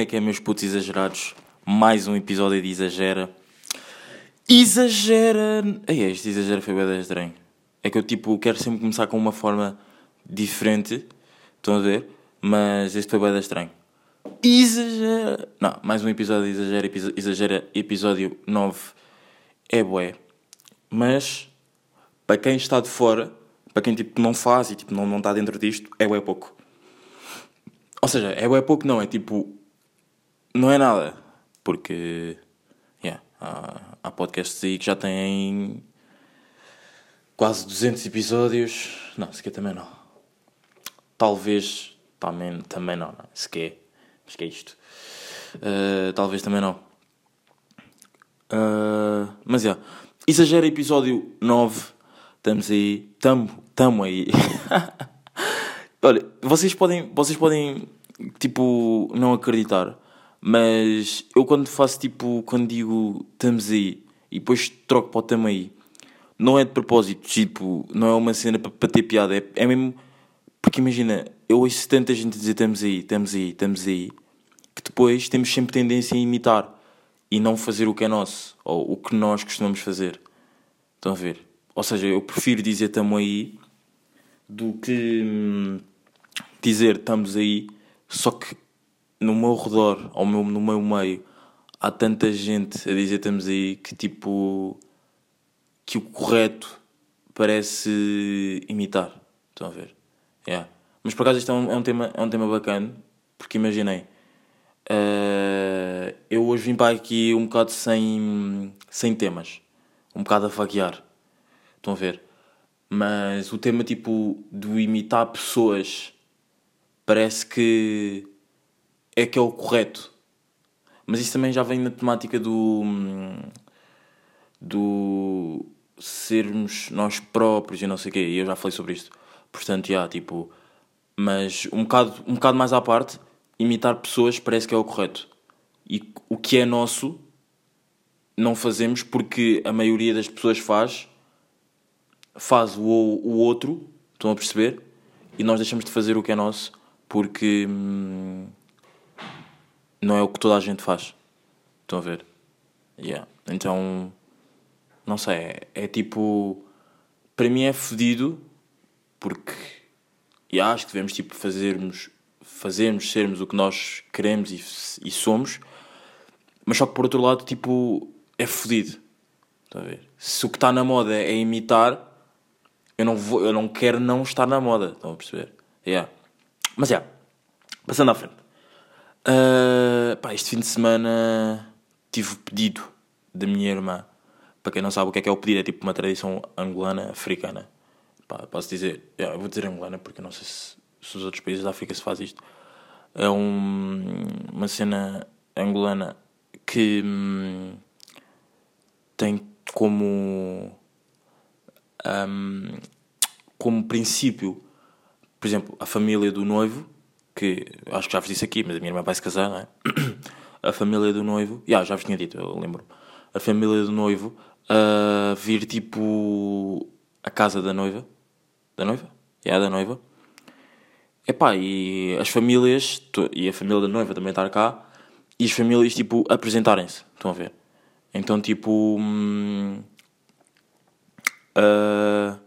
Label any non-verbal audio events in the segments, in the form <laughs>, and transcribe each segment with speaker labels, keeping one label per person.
Speaker 1: é que é, meus putos exagerados? Mais um episódio de Exagera. Exagera! Ei, este exagero foi bem estranho. É que eu, tipo, quero sempre começar com uma forma diferente. Estão a ver? Mas este foi bem estranho. Exagera! Não, mais um episódio de Exagera. Exagera, episódio 9. É bué. Mas, para quem está de fora, para quem, tipo, não faz e, tipo, não, não está dentro disto, é bué pouco. Ou seja, é bué pouco não, é tipo... Não é nada. Porque... Yeah, há, há podcasts aí que já têm... Quase 200 episódios. Não, sequer também não. Talvez... Também, também não, não. Sequer. Mas que é isto? Uh, talvez também não. Uh, mas, yeah. Exagera episódio 9. Estamos aí. Tamo, tamo aí. <laughs> Olha, vocês podem, vocês podem, tipo, não acreditar, mas eu quando faço, tipo, quando digo estamos aí e depois troco para o tamo aí, não é de propósito, tipo, não é uma cena para, ter piada, é, é mesmo, porque imagina, eu ouço tanta gente dizer estamos aí, estamos aí, estamos aí, que depois temos sempre tendência a imitar e não fazer o que é nosso, ou o que nós costumamos fazer. Estão a ver? Ou seja, eu prefiro dizer tamo aí do que hum, dizer estamos aí, só que no meu redor, ao meu, no meu meio, há tanta gente a dizer estamos aí que tipo que o correto parece imitar. Estão a ver? Yeah. Mas por acaso isto é um, é um, tema, é um tema bacana, porque imaginei. eh, eu hoje vim para aqui um bocado sem, sem temas, um bocado a vaguear. Estão a ver? Mas o tema tipo do imitar pessoas parece que é que é o correto. Mas isso também já vem na temática do. hum, do sermos nós próprios e não sei o quê. E eu já falei sobre isto. Portanto, já, tipo. Mas um bocado, um bocado mais à parte, imitar pessoas parece que é o correto. E o que é nosso não fazemos porque a maioria das pessoas faz faz o, o outro, estão a perceber? E nós deixamos de fazer o que é nosso porque hum, não é o que toda a gente faz. Estão a ver? Yeah. Então, não sei, é, é tipo. Para mim é fodido porque e acho que devemos tipo fazermos, fazermos sermos o que nós queremos e, e somos, mas só que por outro lado, tipo, é fodido. Estão a ver? Se o que está na moda é imitar, eu não, vou, eu não quero não estar na moda. Estão a perceber? Yeah. Mas é. Yeah. Passando à frente. Ah, pá, este fim de semana tive pedido da minha irmã. Para quem não sabe o que é que é o pedido, é tipo uma tradição angolana, africana. Pá, posso dizer, vou dizer angolana porque não sei se, se os outros países da África se faz isto. É um, uma cena angolana que hum, tem como hum, como princípio, por exemplo, a família do noivo, que acho que já vos disse aqui, mas a minha irmã vai se casar, não é? <clears throat> A família do noivo, yeah, já vos tinha dito, eu lembro. A família do noivo a vir tipo a casa da noiva, da noiva? É da noiva. Epá, e as famílias, e a família da noiva também estar cá, e as famílias tipo apresentarem-se, estão a ver? Então tipo. hum, ah,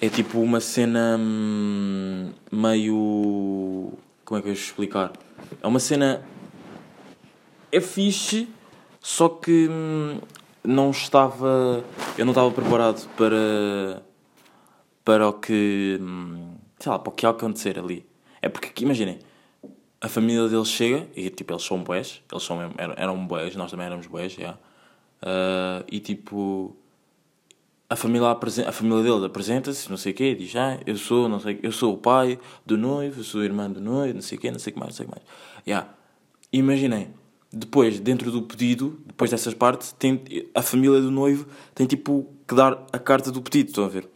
Speaker 1: é tipo uma cena hum, meio. Como é que eu vou explicar? É uma cena. É fixe, só que hum, não estava. Eu não estava preparado para. Para o que. hum, Sei lá, para o que ia acontecer ali. É porque, imaginem, a família deles chega, e tipo, eles são boés, eles são eram, eram boés, nós também éramos boés, já. Ah, e tipo a família, a família dele apresenta-se, não sei o quê, diz, ah, eu sou, não sei, eu sou o pai do noivo, eu sou o irmão do noivo, não sei o quê, não sei o que mais, não sei o que mais. Yeah. Imaginem, depois, dentro do pedido, depois dessas partes, tem, a família do noivo tem tipo que dar a carta do pedido, estão a ver?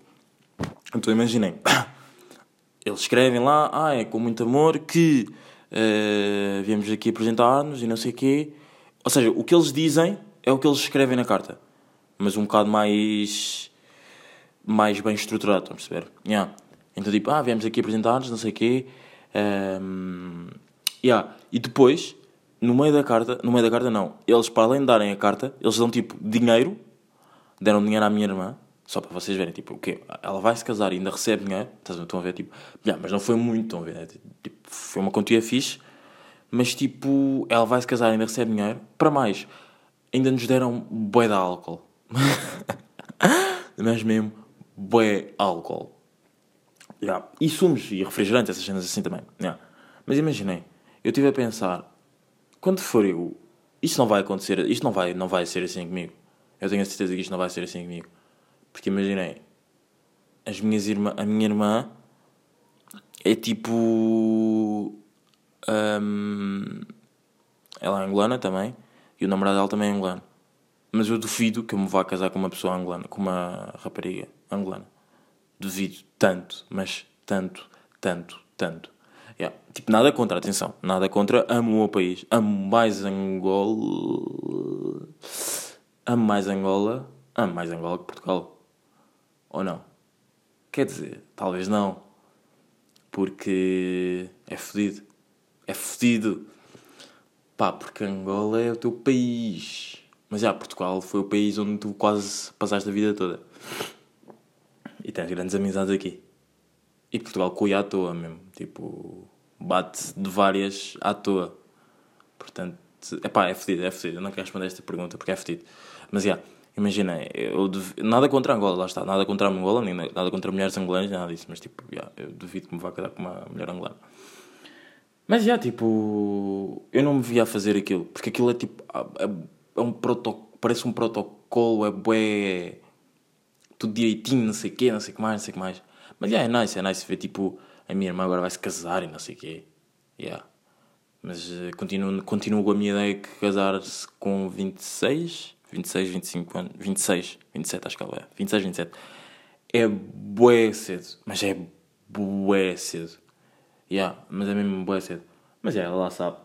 Speaker 1: Então imaginem, <coughs> eles escrevem lá, ah, é com muito amor que eh, viemos aqui apresentar-nos e não sei o quê. Ou seja, o que eles dizem é o que eles escrevem na carta. Mas um bocado mais... mais bem estruturado, estão a perceber? Yeah. Então tipo, ah, viemos aqui apresentar-nos, não sei o quê. ehm, Yeah. E depois, no meio da carta, no meio da carta não, eles para além de darem a carta, eles dão tipo dinheiro, deram dinheiro à minha irmã, só para vocês verem, tipo, o quê? Ela vai se casar e ainda recebe dinheiro, estão a ver, tipo, yeah, mas não foi muito, estão a ver, né? tipo, foi uma quantia fixe, mas tipo, ela vai se casar e ainda recebe dinheiro, para mais, ainda nos deram bué de álcool. <laughs> mas mesmo, bué álcool. Yeah. E sumos e refrigerantes, essas cenas assim também. Yeah. Mas imaginei, eu estive a pensar, quando for eu, isto não vai acontecer, isto não vai, não vai ser assim comigo. Eu tenho a certeza que isto não vai ser assim comigo. Porque imaginei, as minhas irmã, a minha irmã é tipo. Um, ela é angolana também, e o namorado dela também é angolano. Mas eu duvido que eu me vá casar com uma pessoa angolana, com uma rapariga angolana. Duvido tanto, mas tanto, tanto, tanto. Yeah. Tipo, nada contra, atenção, nada contra, amo o meu país, amo mais Angola, amo mais Angola, amo mais Angola que Portugal. Ou não? Quer dizer, talvez não, porque é fodido, é fodido. Pá, porque Angola é o teu país. Mas já, Portugal foi o país onde tu quase passaste a vida toda. E tens grandes amizades aqui. E Portugal coi à toa mesmo. Tipo, bate de várias à toa. Portanto, epá, é fedido, é fedido. Eu não quero responder esta pergunta porque é fedido. Mas já, imagina, eu dev... nada contra Angola, lá está. Nada contra Angola, nem nada contra mulheres angolanas, nada disso. Mas tipo, yeah, eu duvido que me vá casar com uma mulher angolana. Mas já, tipo, eu não me via a fazer aquilo. Porque aquilo é tipo, é, é um protocolo, parece um protocolo, é bué tudo direitinho, não sei o quê, não sei o que mais, não sei o que mais. Mas yeah, é nice, é nice ver tipo a minha irmã agora vai se casar e não sei o quê. Yeah. Mas uh, continuo, continuo com a minha ideia que casar-se com 26, 26, 25 anos, 26, 27 acho que ela é, 26, 27. É bué cedo, mas é bué cedo. Yeah, mas é mesmo bué cedo. Mas yeah, ela lá sabe.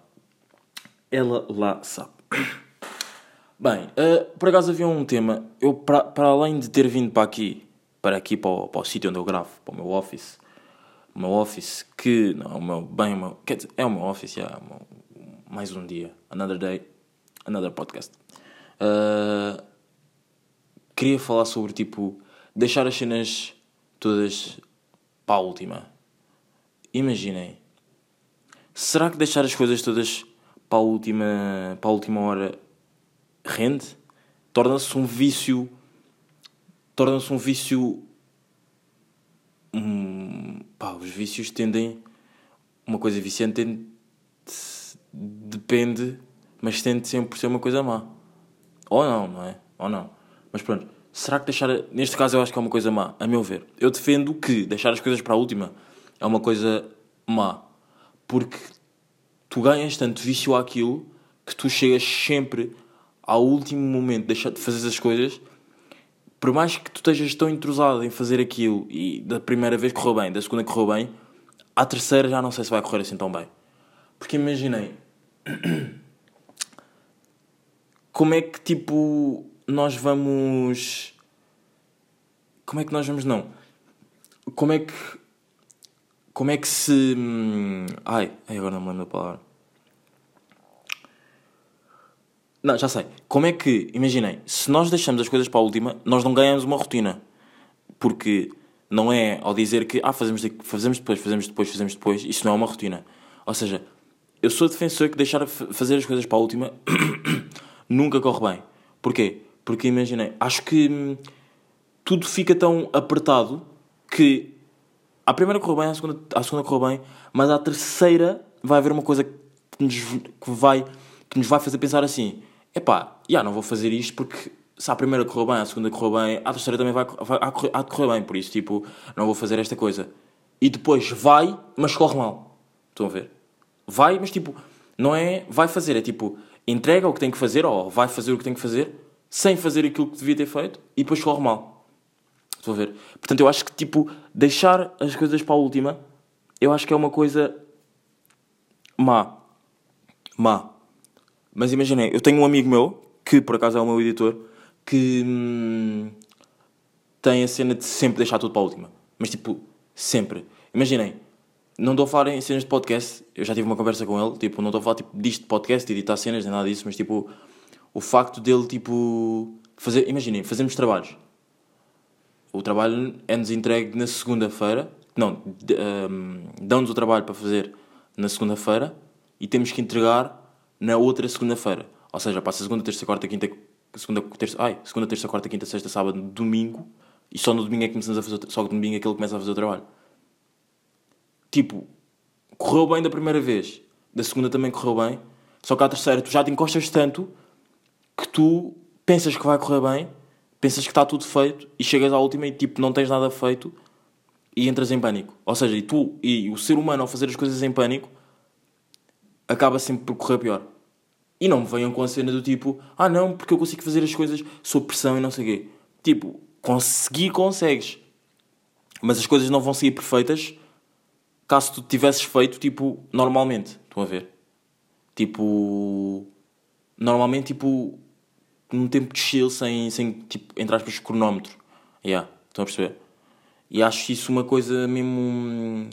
Speaker 1: Ela lá sabe. <coughs> Bem, uh, por acaso havia um tema. Eu, para, para além de ter vindo para aqui, para aqui, para o, para o sítio onde eu gravo, para o meu office, o meu office, que não, o meu, bem, o meu, quer dizer, é o meu office, yeah, mais um dia, another day, another podcast. Uh, queria falar sobre, tipo, deixar as cenas todas para a última. Imaginem, será que deixar as coisas todas para a última, para a última hora rende, torna-se um vício. Torna-se um vício. Hum, pá, os vícios tendem. Uma coisa viciante tende, depende, mas tende sempre por ser uma coisa má. Ou não, não é? Ou não. Mas pronto, será que deixar. Neste caso eu acho que é uma coisa má, a meu ver. Eu defendo que deixar as coisas para a última é uma coisa má. Porque tu ganhas tanto vício àquilo que tu chegas sempre ao último momento deixar de fazer as coisas, por mais que tu estejas tão entrosado em fazer aquilo e da primeira vez correu bem, da segunda correu bem, à terceira já não sei se vai correr assim tão bem. Porque imaginei <clears throat> como é que tipo nós vamos. Como é que nós vamos não? Como é que. Como é que se. Hum, ai, agora não me lembro da palavra Não, já sei. Como é que, imaginem, se nós deixamos as coisas para a última, nós não ganhamos uma rotina. Porque não é ao dizer que, ah, fazemos, fazemos depois, fazemos depois, fazemos depois, isso não é uma rotina. Ou seja, eu sou defensor que deixar fazer as coisas para a última <coughs> nunca corre bem. Porquê? Porque imaginem, acho que hum, tudo fica tão apertado que à primeira correu bem, à segunda, segunda correu bem, mas à terceira vai haver uma coisa que nos, que vai, que nos vai fazer pensar assim epá, já não vou fazer isto porque se a primeira correu bem, a segunda correu bem, a terceira também vai, vai há correr bem, por isso, tipo, não vou fazer esta coisa. E depois vai, mas corre mal. Estão a ver? Vai, mas tipo, não é vai fazer, é tipo, entrega o que tem que fazer, ou vai fazer o que tem que fazer, sem fazer aquilo que devia ter feito, e depois corre mal. Estão a ver? Portanto, eu acho que, tipo, deixar as coisas para a última, eu acho que é uma coisa má. Má. Mas imaginei, eu tenho um amigo meu, que por acaso é o meu editor, que hum, tem a cena de sempre deixar tudo para a última. Mas tipo, sempre. Imaginem, não estou a falar em cenas de podcast, eu já tive uma conversa com ele, tipo, não estou a falar tipo, disto de podcast, de editar cenas, nem nada disso, mas tipo, o facto dele, tipo, fazer, imaginem, fazemos trabalhos. O trabalho é-nos entregue na segunda-feira, não, um, dão-nos o trabalho para fazer na segunda-feira e temos que entregar na outra segunda-feira. Ou seja, passa segunda, terça, quarta, quinta, segunda, terça, ai, segunda, terça, quarta, quinta, sexta, sábado, domingo, e só no domingo é que começamos a fazer, só no domingo é que ele começa a fazer o trabalho. Tipo, correu bem da primeira vez, da segunda também correu bem, só que à terceira tu já te encostas tanto que tu pensas que vai correr bem, pensas que está tudo feito e chegas à última e tipo não tens nada feito e entras em pânico. Ou seja, e tu e o ser humano ao fazer as coisas em pânico acaba sempre por correr pior. E não me venham com a cena do tipo, ah não, porque eu consigo fazer as coisas sob pressão e não sei o quê. Tipo, conseguir consegues. Mas as coisas não vão sair perfeitas caso tu tivesses feito, tipo, normalmente. Estão a ver? Tipo. Normalmente, tipo. Num tempo de chill, sem, sem tipo, entre aspas, cronómetro. Yeah, estão a perceber? E acho isso uma coisa mesmo.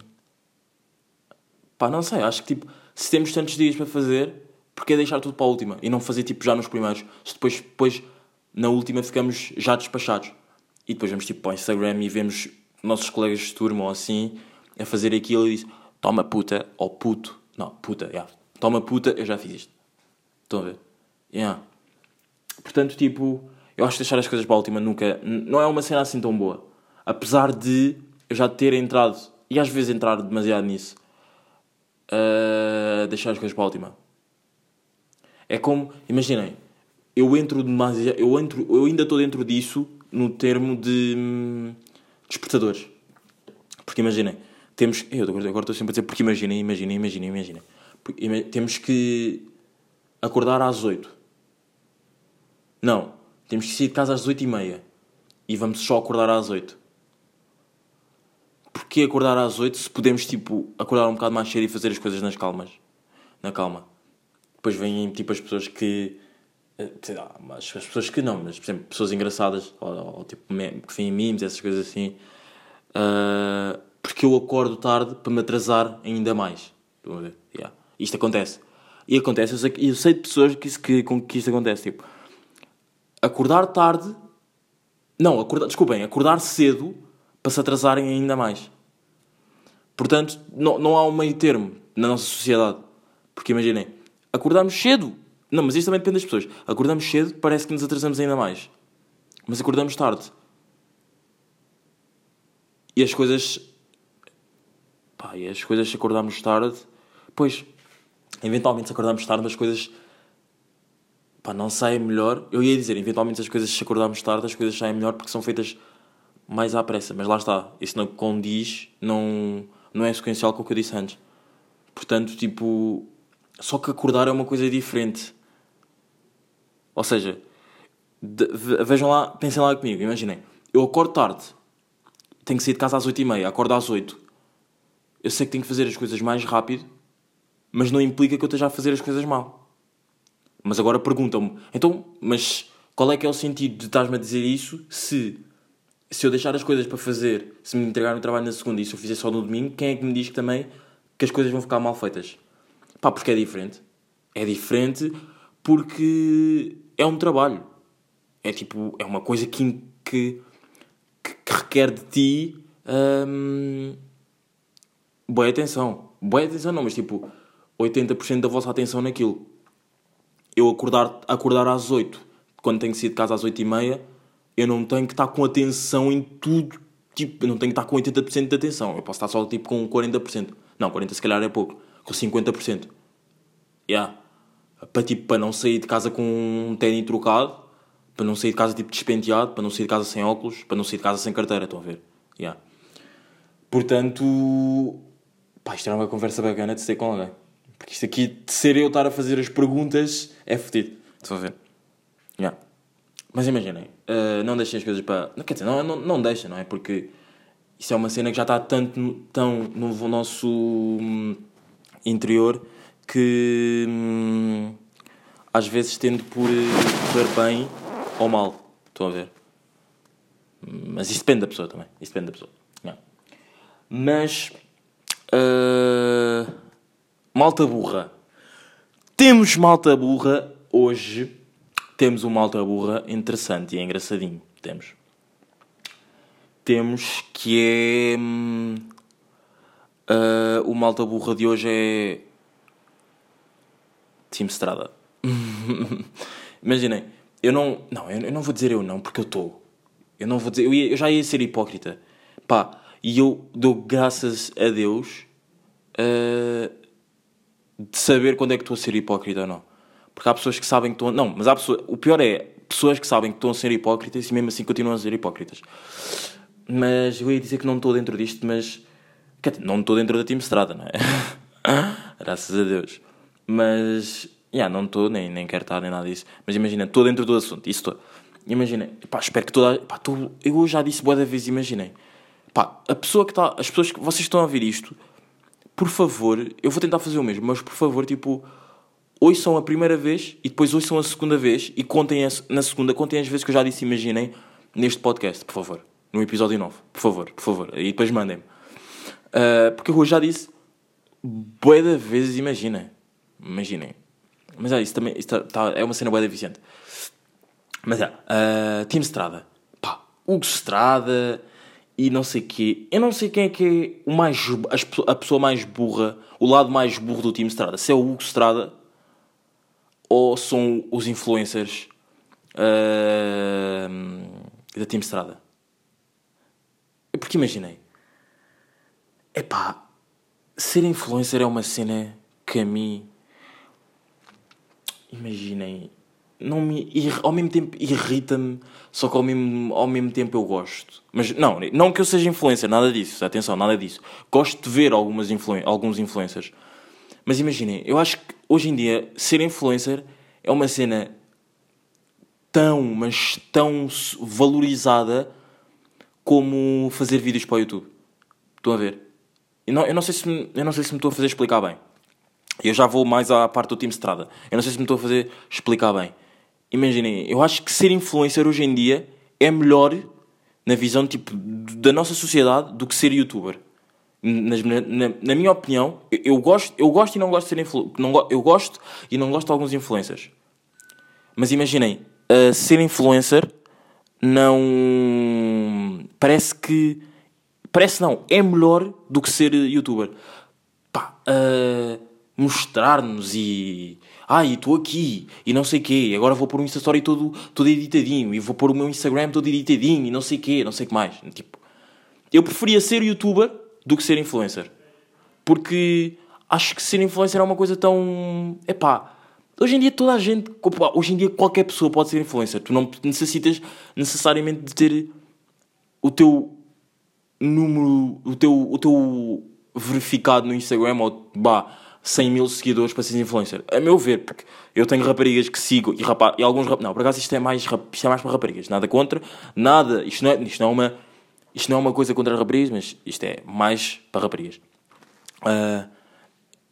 Speaker 1: Pá, não sei, acho que tipo, se temos tantos dias para fazer, porque deixar tudo para a última e não fazer tipo já nos primeiros. Se depois, depois na última ficamos já despachados. E depois vamos tipo para o Instagram e vemos nossos colegas de turma ou assim a fazer aquilo e diz toma puta ou puto. Não, puta. Yeah. Toma puta, eu já fiz isto. Estão a ver? Yeah. Portanto, tipo, eu acho que deixar as coisas para a última nunca. Não é uma cena assim tão boa. Apesar de eu já ter entrado, e às vezes entrar demasiado nisso, uh, deixar as coisas para a última. É como, imaginem, eu entro demasiado, eu, entro, eu ainda estou dentro disso no termo de hum, despertadores. Porque imaginem, temos. Eu agora estou sempre a dizer porque imaginem, imaginem, imaginem, imaginem. Temos que acordar às 8. Não, temos que sair de casa às 8 e meia. E vamos só acordar às 8. Porquê acordar às 8 se podemos, tipo, acordar um bocado mais cedo e fazer as coisas nas calmas? Na calma. Depois vêm, tipo, as pessoas que... Eh, sei lá, as pessoas que não, mas, por exemplo, pessoas engraçadas, ou, ou tipo, que vêm memes, essas coisas assim. Uh, porque eu acordo tarde para me atrasar ainda mais. A ver? Yeah. Isto acontece. E acontece, eu sei, eu sei de pessoas que, que, com que isto acontece. Tipo, acordar tarde. Não, acordar, desculpem, acordar cedo para se atrasarem ainda mais. Portanto, não, não há um meio termo na nossa sociedade. Porque imaginem, acordamos cedo. Não, mas isto também depende das pessoas. Acordamos cedo, parece que nos atrasamos ainda mais. Mas acordamos tarde. E as coisas Pá, e as coisas se acordarmos tarde, pois, eventualmente se acordarmos tarde as coisas, pá, não saem melhor. Eu ia dizer, eventualmente as coisas se acordarmos tarde as coisas saem melhor porque são feitas mais à pressa. Mas lá está, isso não condiz, não, não é sequencial com o que eu disse antes. Portanto, tipo, só que acordar é uma coisa diferente. Ou seja, de, vejam lá, pensem lá comigo, imaginem. Eu acordo tarde, tenho que sair de casa às 8h30, acordo às 8 eu sei que tenho que fazer as coisas mais rápido, mas não implica que eu esteja a fazer as coisas mal. Mas agora perguntam-me, então, mas qual é que é o sentido de estás-me a dizer isso se, se eu deixar as coisas para fazer, se me entregar o trabalho na segunda e se eu fizer só no domingo, quem é que me diz que também que as coisas vão ficar mal feitas? Pá, porque é diferente. É diferente porque é um trabalho. É tipo, é uma coisa que, que, que requer de ti. Hum, boa atenção. Boa atenção não, mas tipo, 80% da vossa atenção naquilo. Eu acordar, acordar às 8, quando tenho que sair de casa às 8 e meia, eu não tenho que estar com atenção em tudo. Tipo, eu não tenho que estar com 80% de atenção. Eu posso estar só tipo com 40%. Não, 40% se calhar é pouco. Com 50%. Yeah. Para, tipo, para não sair de casa com um tênis trocado, para não sair de casa tipo despenteado, para não sair de casa sem óculos, para não sair de casa sem carteira, estão a ver? Yeah. Portanto, Pá, isto era uma conversa bacana de ser com alguém. Porque isto aqui, de ser eu estar a fazer as perguntas, é fodido. Estão a ver? Yeah. Mas imaginem, uh, não deixem as coisas para. Não, quer dizer, não, não, não deixem, não é? Porque isso é uma cena que já está tanto tão no nosso hum, interior que hum, às vezes tende por correr bem ou mal. Estão a ver? Mas isso depende da pessoa também. Isso depende da pessoa. Yeah. Mas Uh, malta burra. Temos malta burra hoje. Temos um malta burra interessante e engraçadinho. Temos. Temos que é. Uh, o malta burra de hoje é. Team Strada. <laughs> Imaginem, eu não. Não, eu não vou dizer eu não, porque eu estou. Eu não vou dizer. Eu, ia, eu já ia ser hipócrita. Pá, e eu dou graças a Deus uh, de saber quando é que estou a ser hipócrita ou não. Porque há pessoas que sabem que estão. Não, mas há pessoas. O pior é pessoas que sabem que estão a ser hipócritas e mesmo assim continuam a ser hipócritas. Mas eu ia dizer que não estou dentro disto, mas. Não estou dentro da Team Estrada, não é? <laughs> Graças a Deus. Mas. Yeah, não estou, nem, nem quero estar, nem nada disso. Mas imagina, estou dentro do assunto, isso estou. Imagina, pá, espero que toda. Tô, eu já disse boa da vez, imaginem. Pá, a pessoa que está. As pessoas que. Vocês estão a ouvir isto, por favor, eu vou tentar fazer o mesmo, mas por favor, tipo. Ouçam a primeira vez e depois ouçam a segunda vez e contem a, na segunda, contem as vezes que eu já disse, imaginem, neste podcast, por favor. No episódio 9, por favor, por favor. E depois mandem-me. Uh, porque eu já disse boa da vezes, imaginem. Imaginem. Mas é, isso também isso tá, tá, é uma cena boa deficiente. Mas é, uh, Team Strada. Pá, Hugo Strada e não sei quê. Eu não sei quem é que é o mais, a pessoa mais burra, o lado mais burro do Team Strada. Se é o Hugo Strada ou são os influencers uh, da Team Strada. Porque imaginei. Epá, ser influencer é uma cena que a mim. Imaginem não me, ao mesmo tempo irrita-me, só que ao mesmo, ao mesmo tempo eu gosto. Mas não, não que eu seja influencer, nada disso, atenção, nada disso. Gosto de ver algumas influen alguns influencers. Mas imaginem, eu acho que hoje em dia ser influencer é uma cena tão, mas tão valorizada como fazer vídeos para o YouTube. Estão a ver? Eu não, eu não, sei, se me, eu não sei se me estou a fazer explicar bem. Eu já vou mais à parte do time Strada. Eu não sei se me estou a fazer explicar bem imaginem, eu acho que ser influencer hoje em dia é melhor na visão tipo, da nossa sociedade do que ser youtuber. Na, na, minha opinião, eu, eu, gosto, eu gosto e não gosto de ser influencer. Eu gosto e não gosto de alguns influencers. Mas imaginem, uh, ser influencer não. Parece que. Parece não, é melhor do que ser youtuber. Pá, uh, mostrar-nos e ah, e estou aqui, e não sei o quê, agora vou pôr um Insta Story todo, todo editadinho, e vou pôr o meu Instagram todo editadinho, e não sei o quê, não sei o que mais. Tipo, eu preferia ser youtuber do que ser influencer. Porque acho que ser influencer é uma coisa tão. Epá, hoje em dia toda a gente. Hoje em dia qualquer pessoa pode ser influencer. Tu não necessitas necessariamente de ter o teu número, o teu, o teu verificado no Instagram ou bah, 100 mil seguidores para ser influencer. A meu ver, porque eu tenho raparigas que sigo e, rapaz, e alguns Não, por acaso isto é, mais, isto é mais para raparigas. Nada contra, nada. Isto não é, isto não é, uma, isto não é uma coisa contra raparigas, mas isto é mais para raparigas. Uh,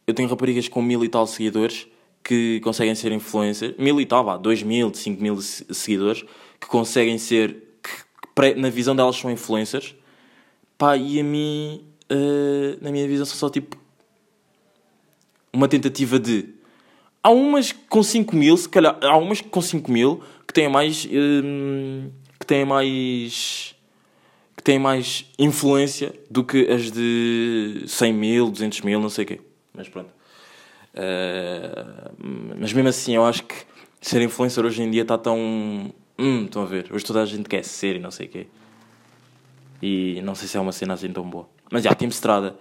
Speaker 1: eu tenho raparigas com mil e tal seguidores que conseguem ser influencers. Mil e tal, vá, dois mil, cinco mil seguidores que conseguem ser. Que, na visão delas são influencers. Pá, e a mim, uh, na minha visão, são só tipo uma tentativa de. Há umas com 5 mil, se calhar. Há umas com 5 mil que têm mais. Hum, que têm mais. que têm mais influência do que as de 100 mil, 200 mil, não sei o quê. Mas pronto. Uh, mas mesmo assim, eu acho que ser influencer hoje em dia está tão. Hum, estão a ver? Hoje toda a gente quer ser e não sei o quê. E não sei se é uma cena assim tão boa. Mas já, Team Estrada.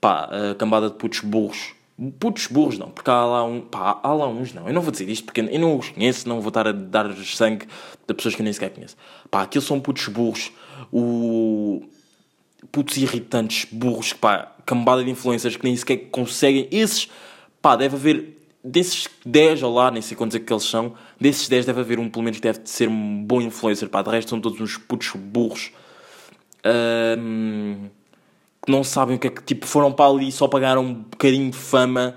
Speaker 1: Pá, a cambada de putos burros putos burros não, porque há lá, um, pá, há lá uns não. Eu não vou dizer isto porque eu não os conheço, não vou estar a dar sangue de pessoas que eu nem sequer conheço. Pá, aqueles são putos burros, o... putos irritantes, burros, pá, cambada de influencers que nem sequer conseguem. Esses, pá, deve haver, desses 10 ou lá, nem sei quantos é que eles são, desses 10 deve haver um, pelo menos, deve ser um bom influencer, pá, de resto são todos uns putos burros. Um que não sabem o que é que tipo foram para ali só pagaram um bocadinho de fama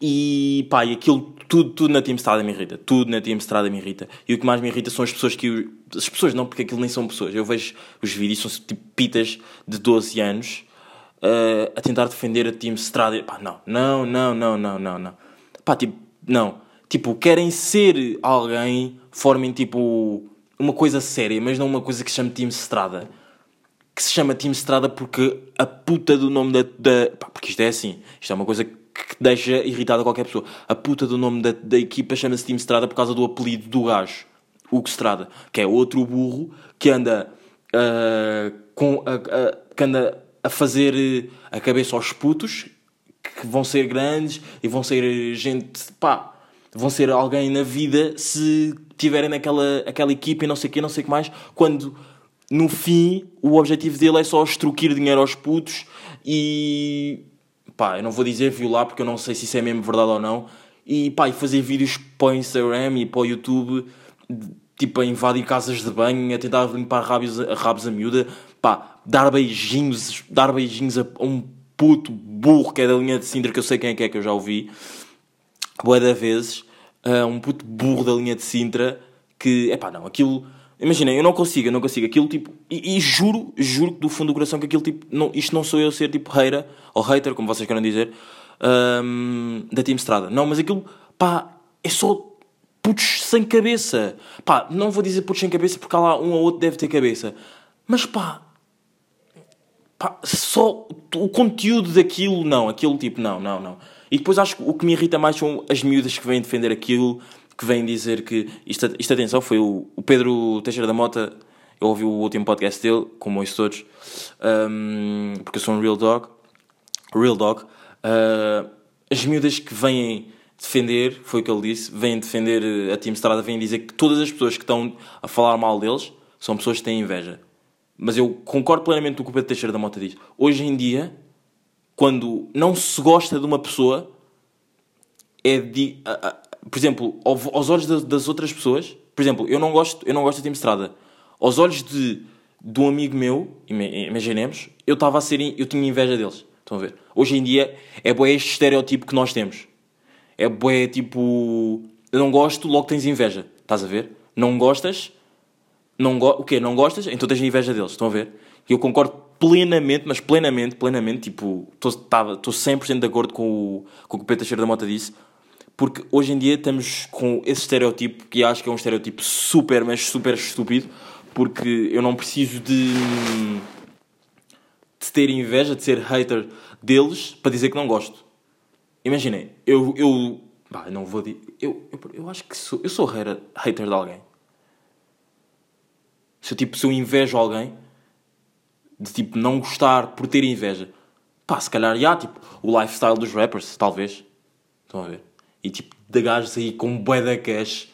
Speaker 1: e pá, e aquilo tudo, tudo na Team Strada me irrita, tudo na Team Strada me irrita. E o que mais me irrita são as pessoas que. As pessoas não, porque aquilo nem são pessoas. Eu vejo os vídeos, são tipo pitas de 12 anos uh, a tentar defender a Team Strada. Pá, não, não, não, não, não, não, não. Pá, tipo, não. Tipo, querem ser alguém, formem tipo uma coisa séria, mas não uma coisa que se chame Team Strada. Que se chama Team Strada porque a puta do nome da. da pá, porque isto é assim. Isto é uma coisa que deixa irritada qualquer pessoa. A puta do nome da, da equipa chama-se Team Strada por causa do apelido do gajo, Hugo Strada, que é outro burro que anda, uh, com, que anda a fazer a cabeça aos putos que vão ser grandes e vão ser gente, pá, vão ser alguém na vida se tiverem naquela aquela equipa e não sei o que, não sei o que mais, quando no fim o objetivo dele é só extruir dinheiro aos putos e pá, eu não vou dizer violar porque eu não sei se isso é mesmo verdade ou não, e pá, e fazer vídeos para o Instagram e para o YouTube, tipo a invadir casas de banho, a tentar limpar rabos, rabos a miúda, pá, dar beijinhos, dar beijinhos a um puto burro que é da linha de Sintra, que eu sei quem é que é, que eu já ouvi, boa da vezes, uh, um puto burro da linha de Sintra, que, é pá, não, aquilo, imagina, eu não consigo, eu não consigo, aquilo tipo, e, e, juro, juro do fundo do coração que aquilo tipo, não, isto não sou eu ser tipo hater, ou hater, como vocês querem dizer, um, da Team Estrada, não, mas aquilo, pá, é só putos sem cabeça, pá, não vou dizer putos sem cabeça porque há lá um ou outro deve ter cabeça, mas pá, Pá, só o conteúdo daquilo, não. Aquilo tipo, não, não, não. E depois acho que o que me irrita mais são as miúdas que vêm defender aquilo, que vêm dizer que. Isto, isto atenção, foi o, o Pedro Teixeira da Mota. Eu ouvi o último podcast dele, como ouço todos, um, porque eu sou um real dog. Real dog. Uh, as miúdas que vêm defender, foi o que ele disse, vêm defender a Team Strada, vêm dizer que todas as pessoas que estão a falar mal deles são pessoas que têm inveja. Mas eu concordo plenamente com o que o Pedro Teixeira da Mota diz. Hoje em dia, quando não se gosta de uma pessoa, é de. Por exemplo, aos olhos das, das, outras pessoas, por exemplo, eu não gosto, eu não gosto de Tim Estrada. Aos olhos de, de um amigo meu, imaginemos, eu estava a ser. Eu tinha inveja deles. Estão a ver? Hoje em dia é boé este estereótipo que nós temos. É boé tipo. Eu não gosto, logo tens inveja. Estás a ver? Não gostas, não go o quê? Não gostas? Então tens inveja deles, estão a ver? E eu concordo plenamente, mas plenamente, plenamente, tipo, estou 100% de acordo com o, com o que o Pedro Teixeira da Mota disse, porque hoje em dia estamos com esse estereotipo, que acho que é um estereotipo super, mas super estúpido, porque eu não preciso de, de ter inveja, de ser hater deles, para dizer que não gosto. Imaginem, eu, eu, bah, não vou dizer, eu, eu, eu acho que sou, eu sou hater, hater de alguém. Se eu, tipo, se eu invejo alguém, de tipo não gostar por ter inveja, pá, se calhar, já, tipo, o lifestyle dos rappers, talvez. Estão a ver? E tipo, de gajos aí com bué da cash,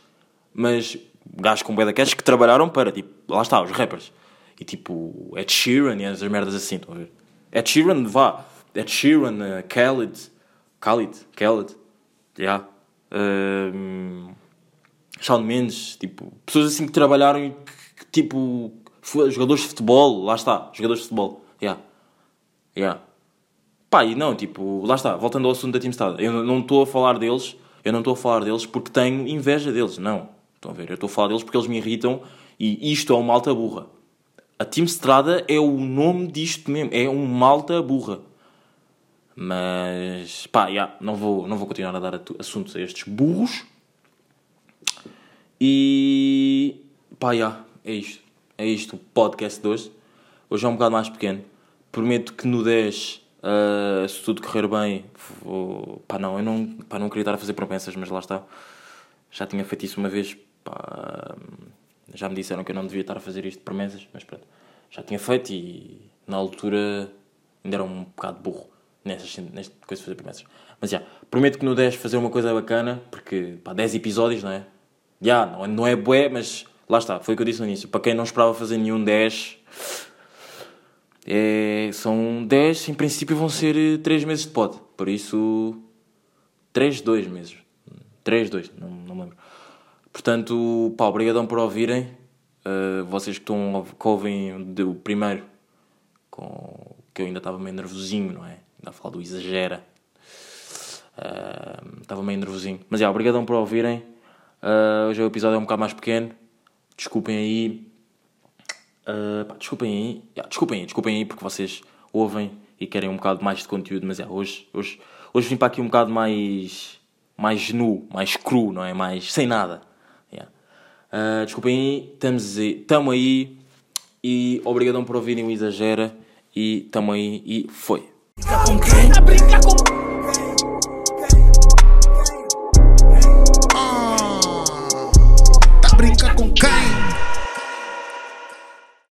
Speaker 1: mas gajos com bué da cash que trabalharam para, tipo, lá está, os rappers. E tipo, Ed Sheeran e essas merdas assim, estão a ver? Ed Sheeran, vá, Ed Sheeran, uh, Khalid, Khalid, Khalid, já. Yeah. Shawn Mendes, tipo, pessoas assim que trabalharam e tipo jogadores de futebol, lá está, jogadores de futebol, yeah. Yeah. Pá, e não, tipo, lá está, voltando ao assunto da Team Strada, eu não estou a falar deles, eu não estou a falar deles porque tenho inveja deles, não. Estão a ver? Eu estou a falar deles porque eles me irritam e isto é uma malta burra. A Team Strada é o nome disto mesmo, é um malta burra. Mas, pá, yeah, não, vou, não vou continuar a dar assuntos a estes burros. E, pá, yeah, é isto. É isto o podcast de hoje. Hoje é um bocado mais pequeno. Prometo que no 10, uh, se tudo correr bem, vou... Pá, não, eu não, pá, não queria estar a fazer promessas, mas lá está. Já tinha feito isso uma vez. Pá, já me disseram que eu não devia estar a fazer isto de promessas, mas pronto. Já tinha feito e na altura ainda era um bocado burro nesta, nesta coisa de fazer promessas. Mas já, prometo que no 10 fazer uma coisa bacana, porque pá, 10 episódios, não é? Já, não, não é bué, mas lá está, foi o que eu disse no início. Para quem não esperava fazer nenhum 10, é, são 10, em princípio vão ser 3 eh, meses de pod. Por isso, 3, 2 meses. 3, 2, não, não lembro. Portanto, pá, obrigadão por ouvirem. Uh, vocês que, estão, que ouvem o primeiro, com, que eu ainda estava meio nervosinho, não é? Ainda a falar do exagera. Uh, estava meio nervosinho. Mas é, obrigadão por ouvirem. Uh, hoje o episódio é um bocado mais pequeno. Desculpem aí. Uh, pá, desculpem aí. Yeah, desculpem aí, desculpem aí porque vocês ouvem e querem um bocado mais de conteúdo, mas é, hoje, hoje, hoje vim para aqui um bocado mais, mais nu, mais cru, não é? Mais sem nada. Yeah. Uh, desculpem aí, estamos aí, aí e obrigadão por ouvirem o Exagera e tamo aí e foi.